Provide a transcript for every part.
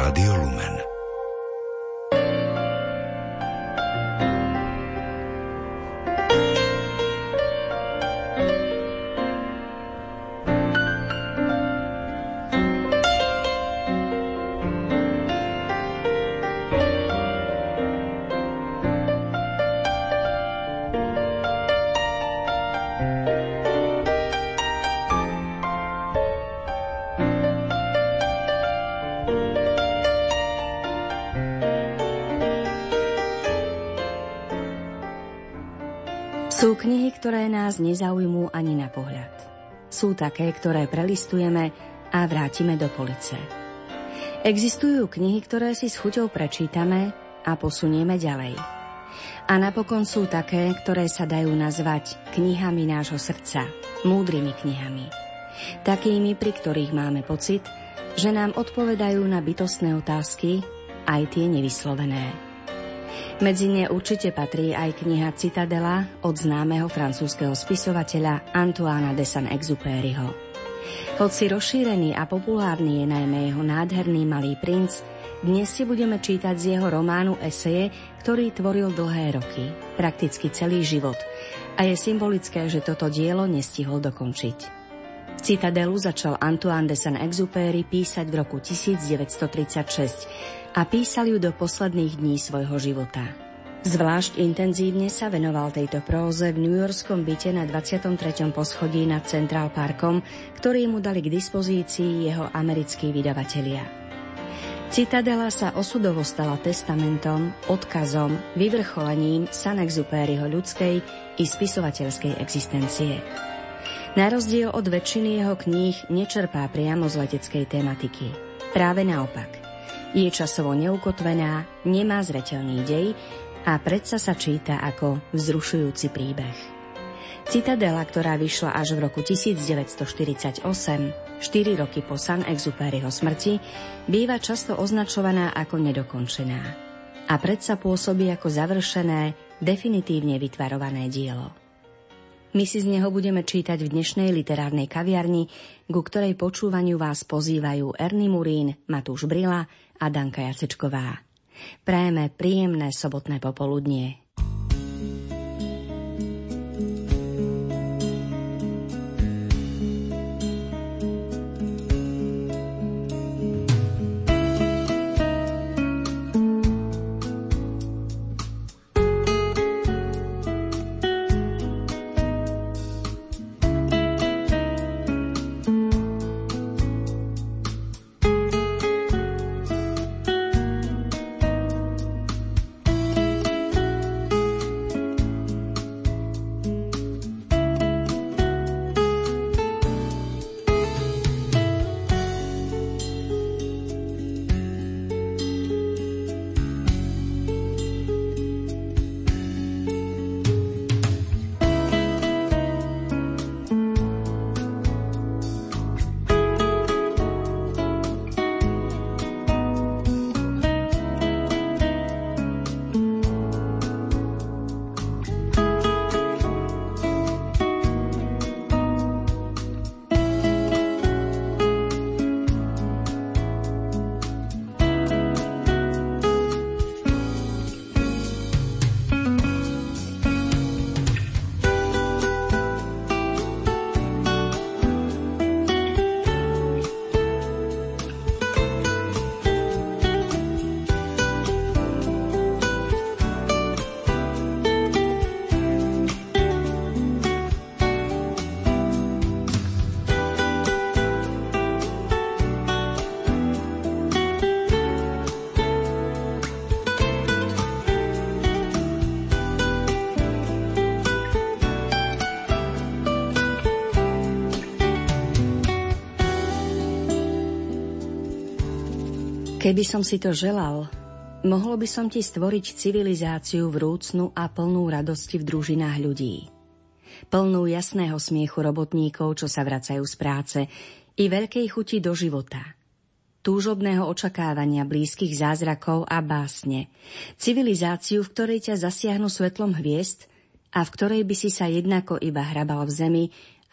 Rádio Lumen. Nezaujmú ani na pohľad. Sú také, ktoré prelistujeme a vrátime do police. Existujú knihy, ktoré si s chuťou prečítame a posunieme ďalej. A napokon sú také, ktoré sa dajú nazvať knihami nášho srdca, múdrymi knihami. Takými, pri ktorých máme pocit, že nám odpovedajú na bytostné otázky, aj tie nevyslovené. Medzi ne určite patrí aj kniha Citadela od známeho francúzského spisovateľa Antoána de Saint-Exupéryho. Hoci rozšírený a populárny je najmä jeho nádherný malý princ, dnes si budeme čítať z jeho románu eseje, ktorý tvoril dlhé roky, prakticky celý život, a je symbolické, že toto dielo nestihol dokončiť. Citadelu začal Antoine de Saint-Exupéry písať v roku 1936 a písal ju do posledných dní svojho života. Zvlášť intenzívne sa venoval tejto próze v newyorskom byte na 23. poschodí nad Central Parkom, ktorý mu dali k dispozícii jeho americkí vydavatelia. Citadela sa osudovo stala testamentom, odkazom, vyvrcholením Sanexupériho ľudskej i spisovateľskej existencie. Na rozdiel od väčšiny jeho kníh nečerpá priamo z leteckej tematiky. Práve naopak. Je časovo neukotvená, nemá zreteľný dej a predsa sa číta ako vzrušujúci príbeh. Citadela, ktorá vyšla až v roku 1948, 4 roky po San Exupéryho smrti, býva často označovaná ako nedokončená. A predsa pôsobí ako završené, definitívne vytvarované dielo. My si z neho budeme čítať v dnešnej literárnej kaviarni, ku ktorej počúvaniu vás pozývajú Erny Murín, Matúš Brila a Danka Jacečková. Prajeme príjemné sobotné popoludnie. Keby som si to želal, mohol by som ti stvoriť civilizáciu vrúcnu a plnú radosti v družinách ľudí. Plnú jasného smiechu robotníkov, čo sa vracajú z práce, i veľkej chuti do života. Túžobného očakávania blízkych zázrakov a básne. Civilizáciu, v ktorej ťa zasiahnu svetlom hviezd a v ktorej by si sa jednako iba hrabal v zemi,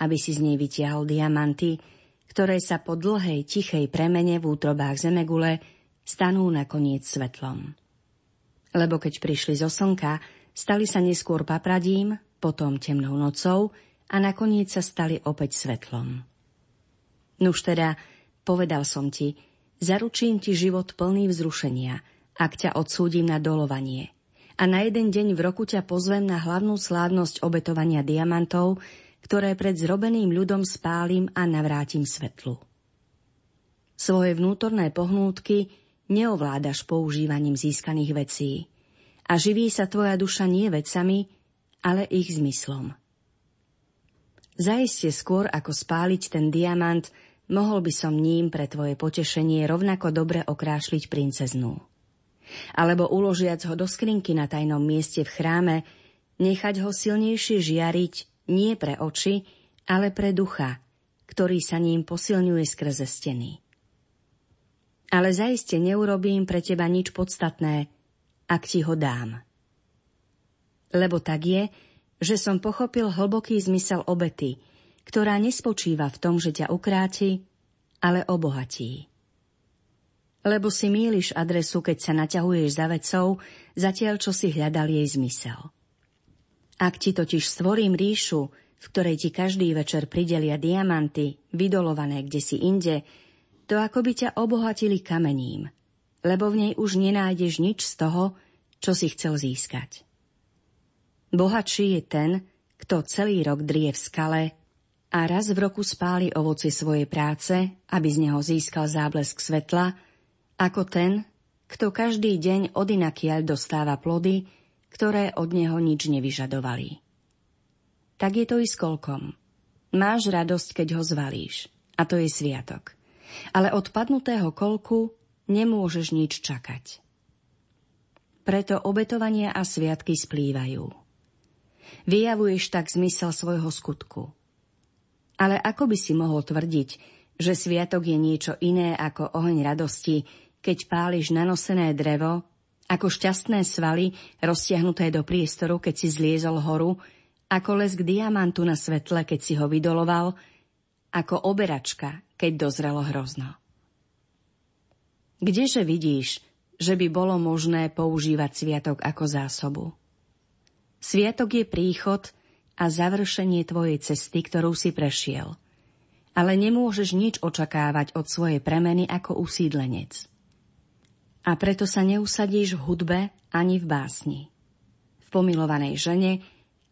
aby si z nej vytiahol diamanty, ktoré sa po dlhej, tichej premene v útrobách zemegule stanú nakoniec svetlom. Lebo keď prišli zo slnka, stali sa neskôr papradím, potom temnou nocou a nakoniec sa stali opäť svetlom. Nuž teda, povedal som ti, zaručím ti život plný vzrušenia, ak ťa odsúdim na dolovanie. A na jeden deň v roku ťa pozvem na hlavnú slávnosť obetovania diamantov, ktoré pred zrobeným ľudom spálim a navrátim svetlu. Svoje vnútorné pohnútky neovládaš používaním získaných vecí a živí sa tvoja duša nie vecami, ale ich zmyslom. Zaiste skôr ako spáliť ten diamant, mohol by som ním pre tvoje potešenie rovnako dobre okrášliť princeznú. Alebo uložiac ho do skrinky na tajnom mieste v chráme, nechať ho silnejšie žiariť nie pre oči, ale pre ducha, ktorý sa ním posilňuje skrze steny. Ale zaiste neurobím pre teba nič podstatné, ak ti ho dám. Lebo tak je, že som pochopil hlboký zmysel obety, ktorá nespočíva v tom, že ťa ukráti, ale obohatí. Lebo si míliš adresu, keď sa naťahuješ za vecou, zatiaľ čo si hľadal jej zmysel. Ak ti totiž stvorím ríšu, v ktorej ti každý večer pridelia diamanty, vydolované kde si inde, to ako by ťa obohatili kamením, lebo v nej už nenájdeš nič z toho, čo si chcel získať. Bohatší je ten, kto celý rok drie v skale a raz v roku spáli ovoci svojej práce, aby z neho získal záblesk svetla, ako ten, kto každý deň odinakiaľ dostáva plody, ktoré od neho nič nevyžadovali. Tak je to i s kolkom. Máš radosť, keď ho zvalíš, a to je sviatok. Ale od padnutého kolku nemôžeš nič čakať. Preto obetovania a sviatky splývajú. Vyjavuješ tak zmysel svojho skutku. Ale ako by si mohol tvrdiť, že sviatok je niečo iné ako oheň radosti, keď páliš nanosené drevo, ako šťastné svaly roztiahnuté do priestoru, keď si zliezol horu, ako lesk diamantu na svetle, keď si ho vydoloval, ako oberačka, keď dozrelo hrozno. Kdeže vidíš, že by bolo možné používať sviatok ako zásobu? Sviatok je príchod a završenie tvojej cesty, ktorú si prešiel. Ale nemôžeš nič očakávať od svojej premeny ako usídlenec. A preto sa neusadíš v hudbe ani v básni. V pomilovanej žene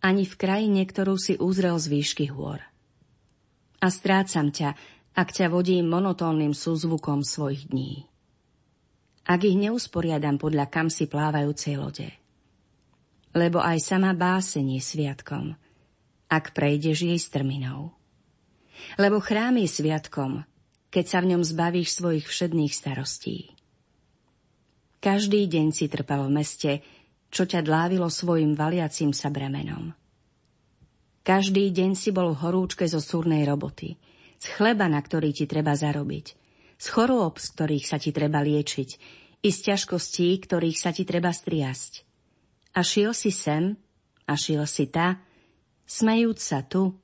ani v krajine, ktorú si uzrel z výšky hôr. A strácam ťa, ak ťa vodím monotónnym súzvukom svojich dní. Ak ich neusporiadam podľa kam si plávajúcej lode lebo aj sama báseň je sviatkom, ak prejdeš jej strminou. Lebo chrám je sviatkom, keď sa v ňom zbavíš svojich všedných starostí. Každý deň si trpel v meste, čo ťa dlávilo svojim valiacim sa bremenom. Každý deň si bol v horúčke zo súrnej roboty, chleba, na ktorý ti treba zarobiť, z chorôb, z ktorých sa ti treba liečiť, i z ťažkostí, ktorých sa ti treba striasť. A šiel si sem, a šiel si ta, smejúc sa tu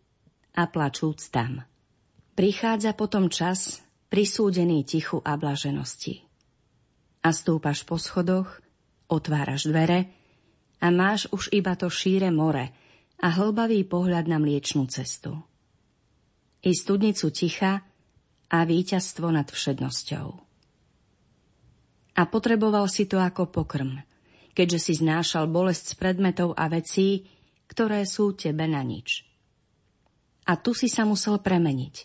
a plačúc tam. Prichádza potom čas, prisúdený tichu a blaženosti. A stúpaš po schodoch, otváraš dvere a máš už iba to šíre more a hlbavý pohľad na mliečnú cestu. I studnicu ticha a víťazstvo nad všednosťou. A potreboval si to ako pokrm – keďže si znášal bolesť z predmetov a vecí, ktoré sú tebe na nič. A tu si sa musel premeniť,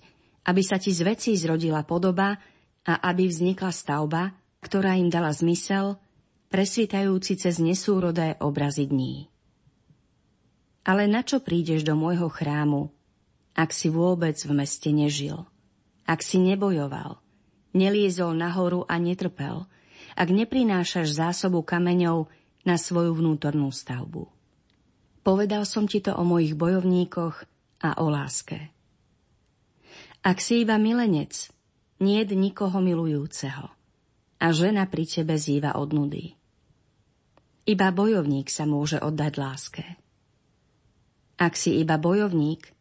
aby sa ti z vecí zrodila podoba a aby vznikla stavba, ktorá im dala zmysel, presvítajúci cez nesúrodé obrazy dní. Ale na čo prídeš do môjho chrámu, ak si vôbec v meste nežil, ak si nebojoval, neliezol nahoru a netrpel, ak neprinášaš zásobu kameňov na svoju vnútornú stavbu. Povedal som ti to o mojich bojovníkoch a o láske. Ak si iba milenec, nie nikoho milujúceho a žena pri tebe zýva od nudy. Iba bojovník sa môže oddať láske. Ak si iba bojovník,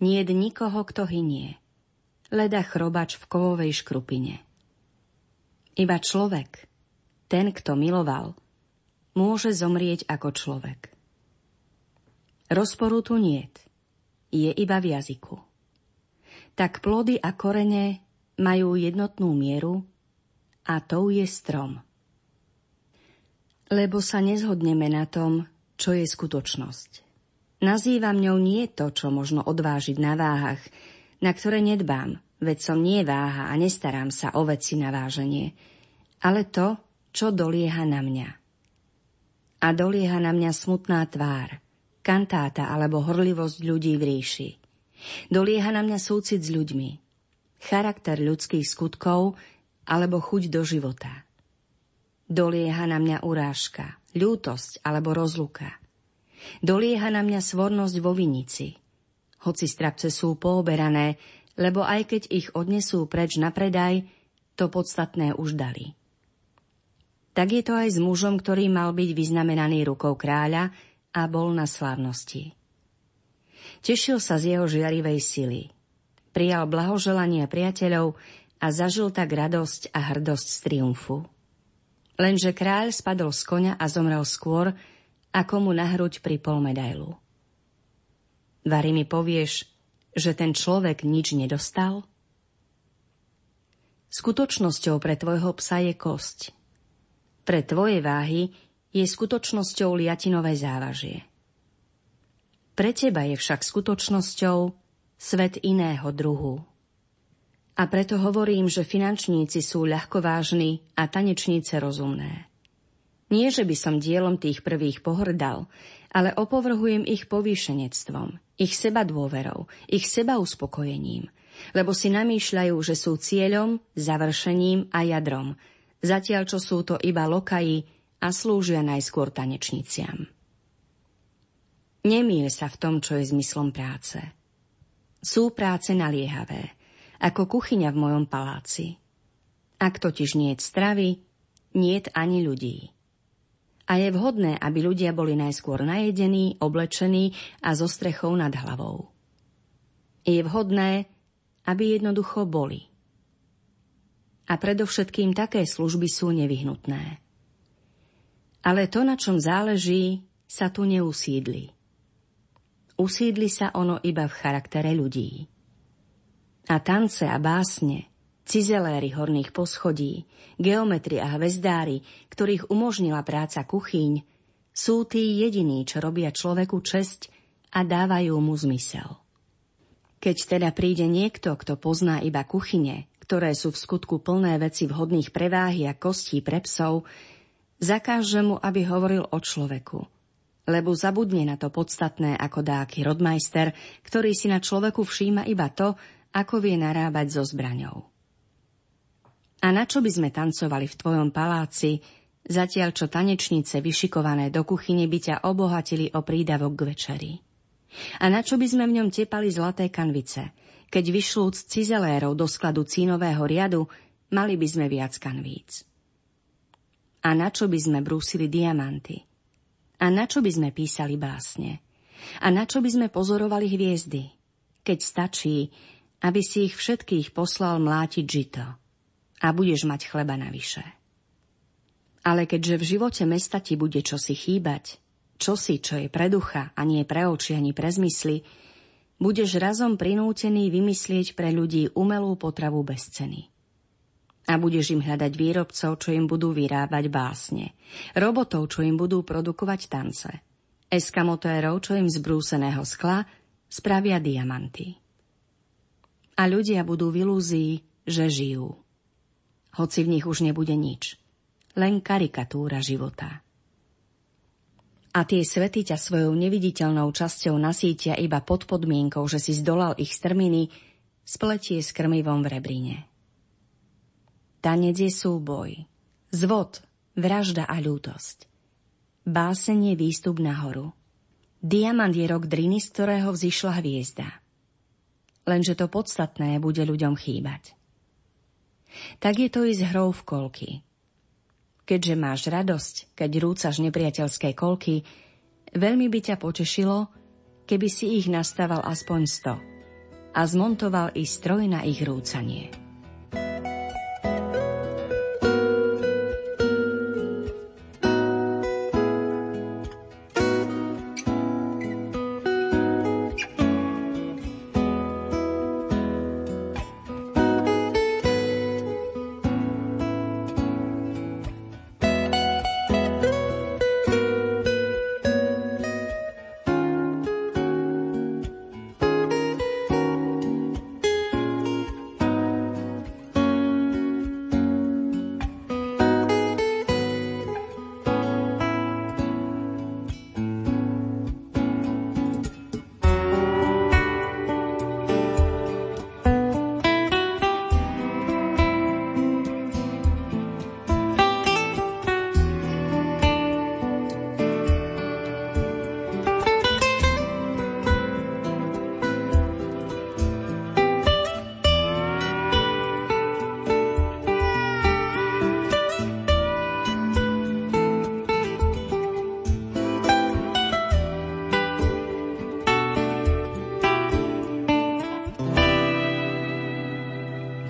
nie nikoho, kto hynie, leda chrobač v kovovej škrupine. Iba človek, ten, kto miloval, môže zomrieť ako človek. Rozporu tu niet, je iba v jazyku. Tak plody a korene majú jednotnú mieru a tou je strom. Lebo sa nezhodneme na tom, čo je skutočnosť. Nazývam ňou nie to, čo možno odvážiť na váhach, na ktoré nedbám, veď som nie váha a nestarám sa o veci na váženie, ale to, čo dolieha na mňa. A dolieha na mňa smutná tvár, kantáta alebo horlivosť ľudí v ríši. Dolieha na mňa súcit s ľuďmi, charakter ľudských skutkov alebo chuť do života. Dolieha na mňa urážka, ľútosť alebo rozluka. Dolieha na mňa svornosť vo vinici, hoci strapce sú pooberané, lebo aj keď ich odnesú preč na predaj, to podstatné už dali. Tak je to aj s mužom, ktorý mal byť vyznamenaný rukou kráľa a bol na slávnosti. Tešil sa z jeho žiarivej sily. Prijal blahoželania priateľov a zažil tak radosť a hrdosť z triumfu. Lenže kráľ spadol z konia a zomrel skôr, ako mu na hruď pripol medailu. Vary mi povieš, že ten človek nič nedostal? Skutočnosťou pre tvojho psa je kosť. Pre tvoje váhy je skutočnosťou liatinové závažie. Pre teba je však skutočnosťou svet iného druhu. A preto hovorím, že finančníci sú ľahkovážni a tanečníce rozumné. Nie, že by som dielom tých prvých pohrdal, ale opovrhujem ich povýšenectvom, ich seba dôverou, ich seba uspokojením, lebo si namýšľajú, že sú cieľom, završením a jadrom, zatiaľ čo sú to iba lokaji a slúžia najskôr tanečniciam. Nemýl sa v tom, čo je zmyslom práce. Sú práce naliehavé, ako kuchyňa v mojom paláci. Ak totiž niet stravy, niet ani ľudí a je vhodné, aby ľudia boli najskôr najedení, oblečení a so strechou nad hlavou. Je vhodné, aby jednoducho boli. A predovšetkým také služby sú nevyhnutné. Ale to, na čom záleží, sa tu neusídli. Usídli sa ono iba v charaktere ľudí. A tance a básne cizeléry horných poschodí, geometri a hvezdári, ktorých umožnila práca kuchyň, sú tí jediní, čo robia človeku česť a dávajú mu zmysel. Keď teda príde niekto, kto pozná iba kuchyne, ktoré sú v skutku plné veci vhodných preváhy a kostí pre psov, zakáže mu, aby hovoril o človeku, lebo zabudne na to podstatné ako dáky rodmajster, ktorý si na človeku všíma iba to, ako vie narábať so zbraňou. A na čo by sme tancovali v tvojom paláci, zatiaľ čo tanečnice vyšikované do kuchyne by ťa obohatili o prídavok k večeri? A na čo by sme v ňom tepali zlaté kanvice? Keď vyšlúc cizelérov do skladu cínového riadu, mali by sme viac kanvíc. A na čo by sme brúsili diamanty? A na čo by sme písali básne? A na čo by sme pozorovali hviezdy? Keď stačí, aby si ich všetkých poslal mlátiť žito – a budeš mať chleba navyše. Ale keďže v živote mesta ti bude čosi chýbať, čosi, čo je pre ducha a nie pre oči ani pre zmysly, budeš razom prinútený vymyslieť pre ľudí umelú potravu bez ceny. A budeš im hľadať výrobcov, čo im budú vyrábať básne, robotov, čo im budú produkovať tance, eskamotérov, čo im z brúseného skla spravia diamanty. A ľudia budú v ilúzii, že žijú hoci v nich už nebude nič. Len karikatúra života. A tie svety ťa svojou neviditeľnou časťou nasítia iba pod podmienkou, že si zdolal ich strminy, spletie s krmivom v rebrine. Tanec je súboj, zvod, vražda a ľútosť. Básen je výstup nahoru. Diamant je rok driny, z ktorého vzýšla hviezda. Lenže to podstatné bude ľuďom chýbať. Tak je to i s hrou v kolky. Keďže máš radosť, keď rúcaš nepriateľské kolky, veľmi by ťa potešilo, keby si ich nastával aspoň sto a zmontoval i stroj na ich rúcanie.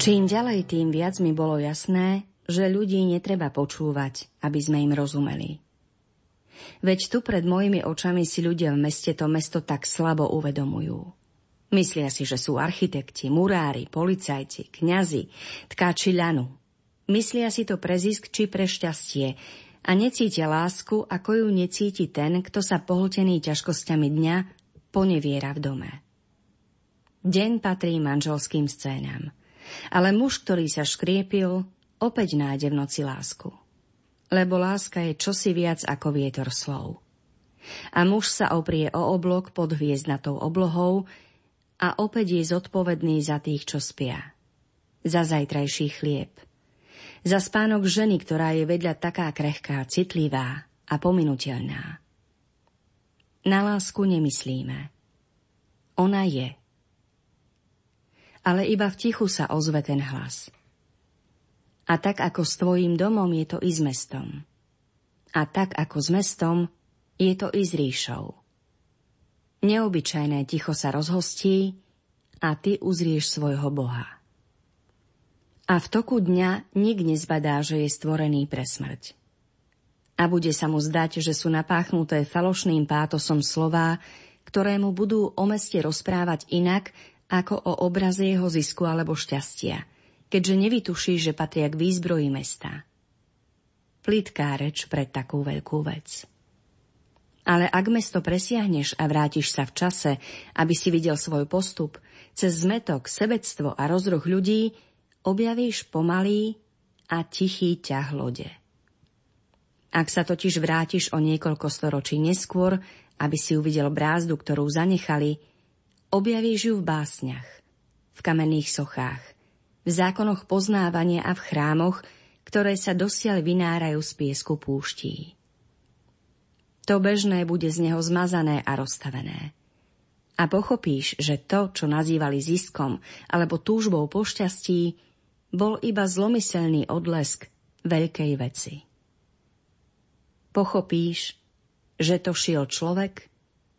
Čím ďalej, tým viac mi bolo jasné, že ľudí netreba počúvať, aby sme im rozumeli. Veď tu pred mojimi očami si ľudia v meste to mesto tak slabo uvedomujú. Myslia si, že sú architekti, murári, policajci, kňazi, tkáči ľanu. Myslia si to pre zisk či pre šťastie a necítia lásku, ako ju necíti ten, kto sa pohltený ťažkosťami dňa poneviera v dome. Deň patrí manželským scénám – ale muž, ktorý sa škriepil, opäť nájde v noci lásku. Lebo láska je čosi viac ako vietor slov. A muž sa oprie o oblok pod hviezdnatou oblohou a opäť je zodpovedný za tých, čo spia. Za zajtrajší chlieb. Za spánok ženy, ktorá je vedľa taká krehká, citlivá a pominutelná. Na lásku nemyslíme. Ona je ale iba v tichu sa ozve ten hlas. A tak ako s tvojím domom je to i s mestom. A tak ako s mestom je to i s ríšou. Neobyčajné ticho sa rozhostí a ty uzrieš svojho Boha. A v toku dňa nik nezbadá, že je stvorený pre smrť. A bude sa mu zdať, že sú napáchnuté falošným pátosom slová, ktoré mu budú o meste rozprávať inak, ako o obraze jeho zisku alebo šťastia, keďže nevytuší, že patria k výzbroji mesta. Plitká reč pre takú veľkú vec. Ale ak mesto presiahneš a vrátiš sa v čase, aby si videl svoj postup, cez zmetok, sebectvo a rozruch ľudí, objavíš pomalý a tichý ťah lode. Ak sa totiž vrátiš o niekoľko storočí neskôr, aby si uvidel brázdu, ktorú zanechali, Objavíš ju v básniach, v kamenných sochách, v zákonoch poznávania a v chrámoch, ktoré sa dosiaľ vynárajú z piesku púští. To bežné bude z neho zmazané a rozstavené. A pochopíš, že to, čo nazývali ziskom alebo túžbou po šťastí, bol iba zlomyselný odlesk veľkej veci. Pochopíš, že to šiel človek,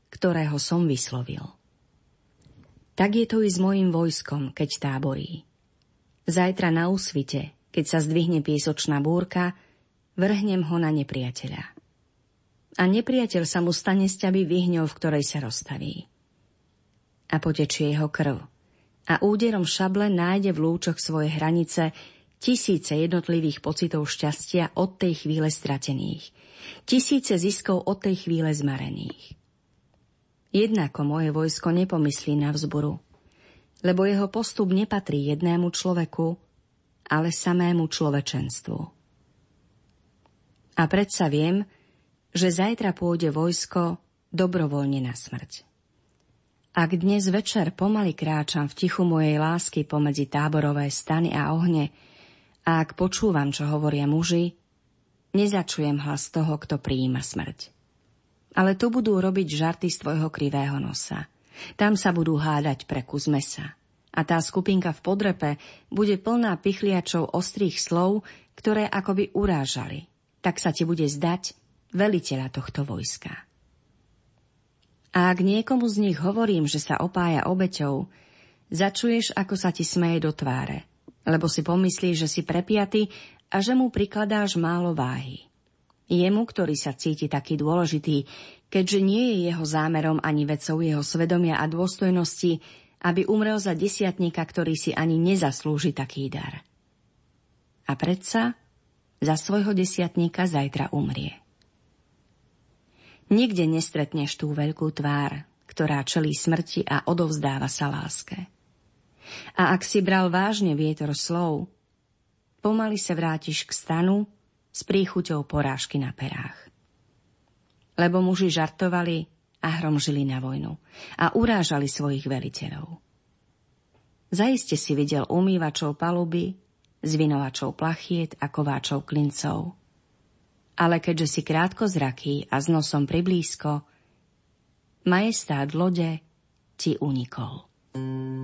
ktorého som vyslovil. Tak je to i s mojim vojskom, keď táborí. Zajtra na úsvite, keď sa zdvihne piesočná búrka, vrhnem ho na nepriateľa. A nepriateľ sa mu stane z ťaby vyhňou, v ktorej sa rozstaví. A potečie jeho krv. A úderom šable nájde v lúčoch svoje hranice tisíce jednotlivých pocitov šťastia od tej chvíle stratených. Tisíce ziskov od tej chvíle zmarených. Jednako moje vojsko nepomyslí na vzboru, lebo jeho postup nepatrí jednému človeku, ale samému človečenstvu. A predsa viem, že zajtra pôjde vojsko dobrovoľne na smrť. Ak dnes večer pomaly kráčam v tichu mojej lásky pomedzi táborové stany a ohne a ak počúvam, čo hovoria muži, nezačujem hlas toho, kto prijíma smrť. Ale tu budú robiť žarty z tvojho krivého nosa. Tam sa budú hádať pre kus mesa. A tá skupinka v podrepe bude plná pichliačov ostrých slov, ktoré akoby urážali. Tak sa ti bude zdať veliteľa tohto vojska. A ak niekomu z nich hovorím, že sa opája obeťou, začuješ, ako sa ti smeje do tváre, lebo si pomyslíš, že si prepiaty a že mu prikladáš málo váhy. Jemu, ktorý sa cíti taký dôležitý, keďže nie je jeho zámerom ani vecou jeho svedomia a dôstojnosti, aby umrel za desiatníka, ktorý si ani nezaslúži taký dar. A predsa za svojho desiatníka zajtra umrie. Nikde nestretneš tú veľkú tvár, ktorá čelí smrti a odovzdáva sa láske. A ak si bral vážne vietor slov, pomaly sa vrátiš k stanu, s príchuťou porážky na perách. Lebo muži žartovali a hromžili na vojnu a urážali svojich veliteľov. Zaiste si videl umývačov paluby, zvinovačov plachiet a kováčov klincov. Ale keďže si krátko zraký a s nosom priblízko, majestát lode ti unikol. thank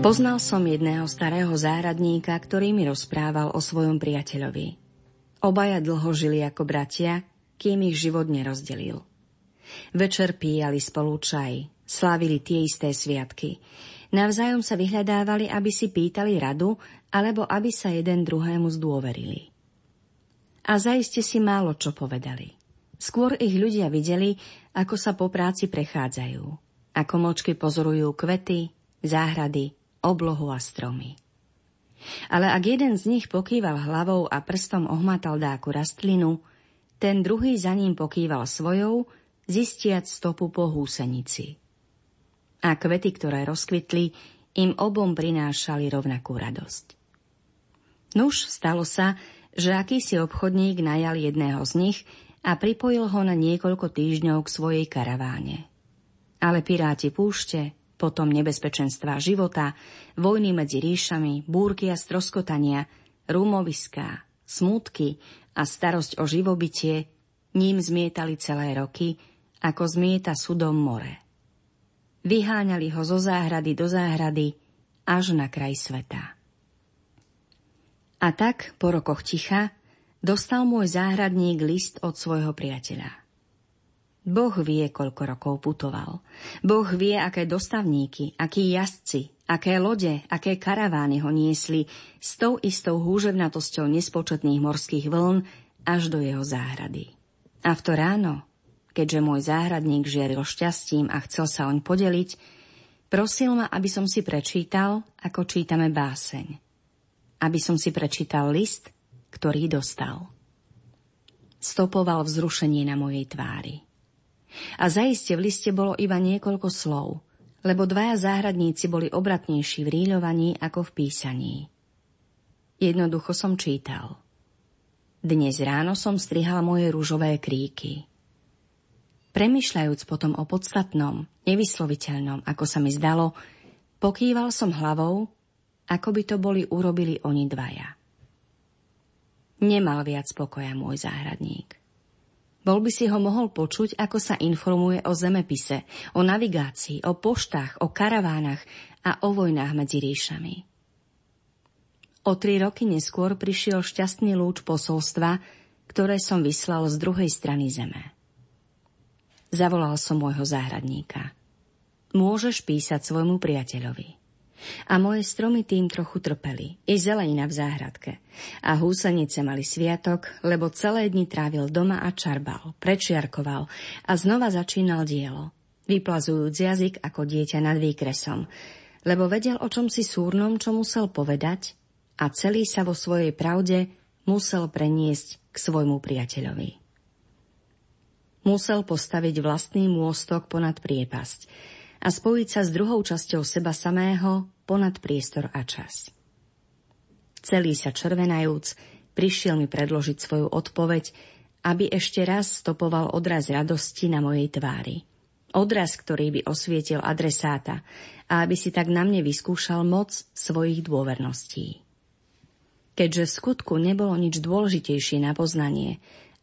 Poznal som jedného starého záhradníka, ktorý mi rozprával o svojom priateľovi. Obaja dlho žili ako bratia, kým ich život nerozdelil. Večer píjali spolu čaj, slávili tie isté sviatky. Navzájom sa vyhľadávali, aby si pýtali radu, alebo aby sa jeden druhému zdôverili. A zaiste si málo čo povedali. Skôr ich ľudia videli, ako sa po práci prechádzajú, ako močky pozorujú kvety, záhrady, oblohu a stromy. Ale ak jeden z nich pokýval hlavou a prstom ohmatal dáku rastlinu, ten druhý za ním pokýval svojou, zistiac stopu po húsenici. A kvety, ktoré rozkvitli, im obom prinášali rovnakú radosť. Nuž stalo sa, že akýsi obchodník najal jedného z nich a pripojil ho na niekoľko týždňov k svojej karaváne. Ale piráti púšte, potom nebezpečenstva života, vojny medzi ríšami, búrky a stroskotania, rumoviská, smutky a starosť o živobytie ním zmietali celé roky, ako zmieta sudom more. Vyháňali ho zo záhrady do záhrady až na kraj sveta. A tak, po rokoch ticha, dostal môj záhradník list od svojho priateľa. Boh vie, koľko rokov putoval. Boh vie, aké dostavníky, akí jazdci, aké lode, aké karavány ho niesli s tou istou húževnatosťou nespočetných morských vln až do jeho záhrady. A v to ráno, keďže môj záhradník žieril šťastím a chcel sa oň podeliť, prosil ma, aby som si prečítal, ako čítame báseň. Aby som si prečítal list, ktorý dostal. Stopoval vzrušenie na mojej tvári. A zaiste v liste bolo iba niekoľko slov, lebo dvaja záhradníci boli obratnejší v ríľovaní ako v písaní. Jednoducho som čítal. Dnes ráno som strihal moje rúžové kríky. Premýšľajúc potom o podstatnom, nevysloviteľnom, ako sa mi zdalo, pokýval som hlavou, ako by to boli urobili oni dvaja. Nemal viac pokoja môj záhradník. Bol by si ho mohol počuť, ako sa informuje o zemepise, o navigácii, o poštách, o karavánach a o vojnách medzi ríšami. O tri roky neskôr prišiel šťastný lúč posolstva, ktoré som vyslal z druhej strany zeme. Zavolal som môjho záhradníka. Môžeš písať svojmu priateľovi. A moje stromy tým trochu trpeli, i zelenina v záhradke. A húsenice mali sviatok, lebo celé dni trávil doma a čarbal, prečiarkoval a znova začínal dielo, vyplazujúc jazyk ako dieťa nad výkresom, lebo vedel o čom si súrnom, čo musel povedať a celý sa vo svojej pravde musel preniesť k svojmu priateľovi. Musel postaviť vlastný môstok ponad priepasť, a spojiť sa s druhou časťou seba samého ponad priestor a čas. Celý sa červenajúc, prišiel mi predložiť svoju odpoveď, aby ešte raz stopoval odraz radosti na mojej tvári. Odraz, ktorý by osvietil adresáta a aby si tak na mne vyskúšal moc svojich dôverností. Keďže v skutku nebolo nič dôležitejšie na poznanie,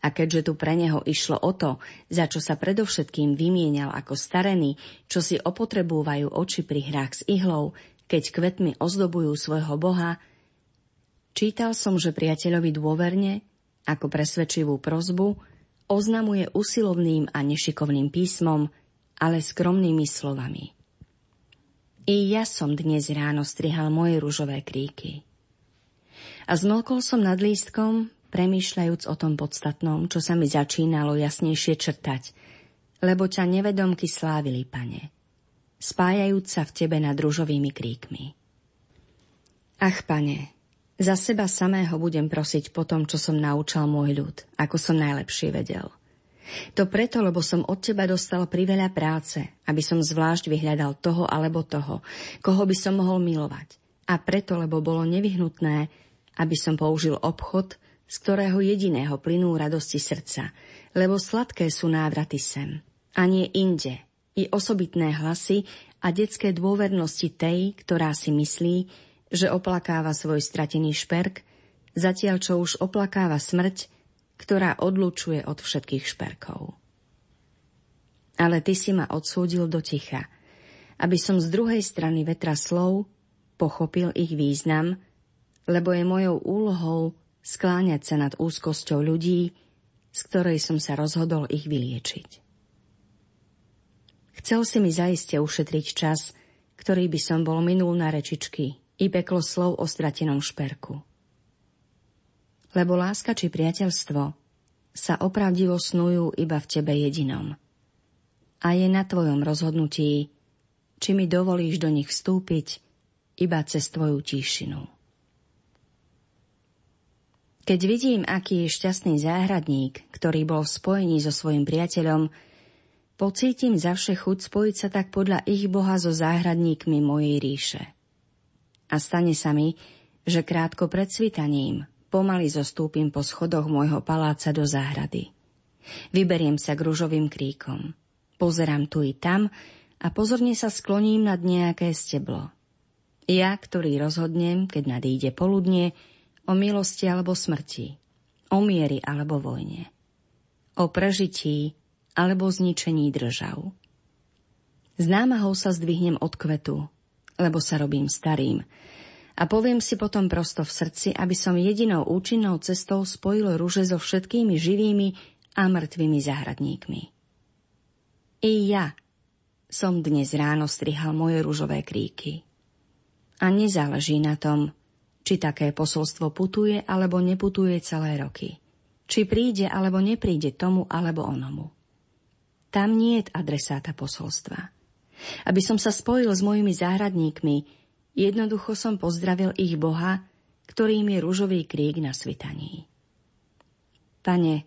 a keďže tu pre neho išlo o to, za čo sa predovšetkým vymienial ako starený, čo si opotrebúvajú oči pri hrách s ihlou, keď kvetmi ozdobujú svojho boha, čítal som, že priateľovi dôverne, ako presvedčivú prozbu, oznamuje usilovným a nešikovným písmom, ale skromnými slovami. I ja som dnes ráno strihal moje rúžové kríky. A zmlkol som nad lístkom, premýšľajúc o tom podstatnom, čo sa mi začínalo jasnejšie črtať, lebo ťa nevedomky slávili, pane, spájajúc sa v tebe nad družovými kríkmi. Ach, pane, za seba samého budem prosiť po tom, čo som naučal môj ľud, ako som najlepšie vedel. To preto, lebo som od teba dostal priveľa práce, aby som zvlášť vyhľadal toho alebo toho, koho by som mohol milovať. A preto, lebo bolo nevyhnutné, aby som použil obchod, z ktorého jediného plynú radosti srdca, lebo sladké sú návraty sem. A nie inde, i osobitné hlasy a detské dôvernosti tej, ktorá si myslí, že oplakáva svoj stratený šperk, zatiaľ čo už oplakáva smrť, ktorá odlučuje od všetkých šperkov. Ale ty si ma odsúdil do ticha, aby som z druhej strany vetra slov pochopil ich význam, lebo je mojou úlohou skláňať sa nad úzkosťou ľudí, z ktorej som sa rozhodol ich vyliečiť. Chcel si mi zaiste ušetriť čas, ktorý by som bol minul na rečičky i peklo slov o stratenom šperku. Lebo láska či priateľstvo sa opravdivo snujú iba v tebe jedinom. A je na tvojom rozhodnutí, či mi dovolíš do nich vstúpiť iba cez tvoju tíšinu. Keď vidím, aký je šťastný záhradník, ktorý bol v spojení so svojim priateľom, pocítim zavše chuť spojiť sa tak podľa ich boha so záhradníkmi mojej ríše. A stane sa mi, že krátko pred svitaním pomaly zostúpim po schodoch môjho paláca do záhrady. Vyberiem sa k ružovým kríkom. Pozerám tu i tam a pozorne sa skloním nad nejaké steblo. Ja, ktorý rozhodnem, keď nadíde poludnie, o milosti alebo smrti, o miery alebo vojne, o prežití alebo zničení držav. S námahou sa zdvihnem od kvetu, lebo sa robím starým a poviem si potom prosto v srdci, aby som jedinou účinnou cestou spojil rúže so všetkými živými a mŕtvými záhradníkmi. I ja som dnes ráno strihal moje rúžové kríky. A nezáleží na tom, či také posolstvo putuje alebo neputuje celé roky. Či príde alebo nepríde tomu alebo onomu. Tam nie je adresáta posolstva. Aby som sa spojil s mojimi záhradníkmi, jednoducho som pozdravil ich Boha, ktorým je rúžový krík na svitaní. Pane,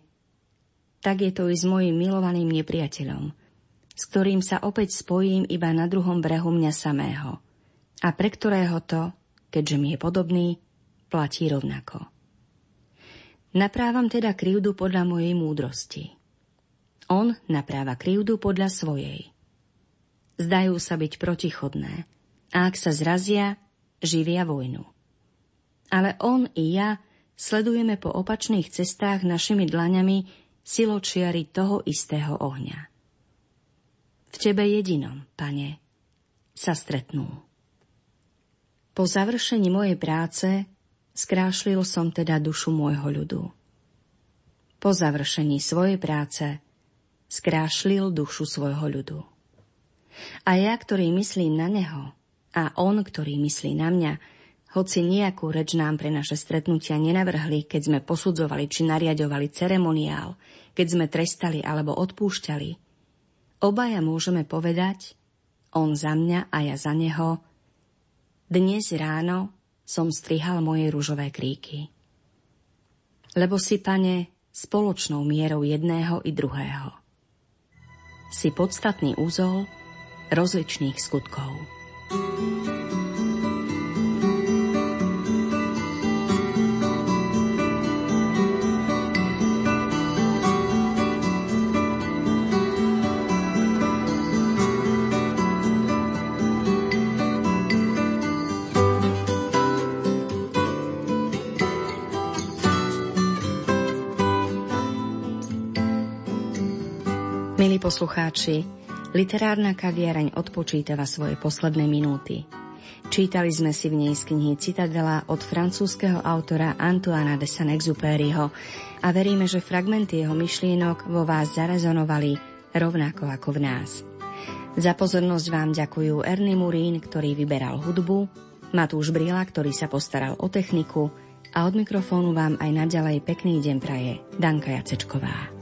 tak je to i s mojim milovaným nepriateľom, s ktorým sa opäť spojím iba na druhom brehu mňa samého a pre ktorého to, keďže mi je podobný, platí rovnako. Naprávam teda krivdu podľa mojej múdrosti. On napráva krivdu podľa svojej. Zdajú sa byť protichodné a ak sa zrazia, živia vojnu. Ale on i ja sledujeme po opačných cestách našimi dlaňami siločiary toho istého ohňa. V tebe jedinom, pane, sa stretnú. Po završení mojej práce skrášlil som teda dušu môjho ľudu. Po završení svojej práce skrášlil dušu svojho ľudu. A ja, ktorý myslím na neho, a on, ktorý myslí na mňa, hoci nejakú reč nám pre naše stretnutia nenavrhli, keď sme posudzovali či nariadovali ceremoniál, keď sme trestali alebo odpúšťali, obaja môžeme povedať, on za mňa a ja za neho, dnes ráno som strihal moje rúžové kríky. Lebo si, pane, spoločnou mierou jedného i druhého. Si podstatný úzol rozličných skutkov. thank you Milí poslucháči, literárna kaviareň odpočítava svoje posledné minúty. Čítali sme si v nej z knihy Citadela od francúzského autora Antoana de Saint-Exupéryho a veríme, že fragmenty jeho myšlienok vo vás zarezonovali rovnako ako v nás. Za pozornosť vám ďakujú Ernie Murín, ktorý vyberal hudbu, Matúš Brila, ktorý sa postaral o techniku a od mikrofónu vám aj naďalej pekný deň praje Danka Jacečková.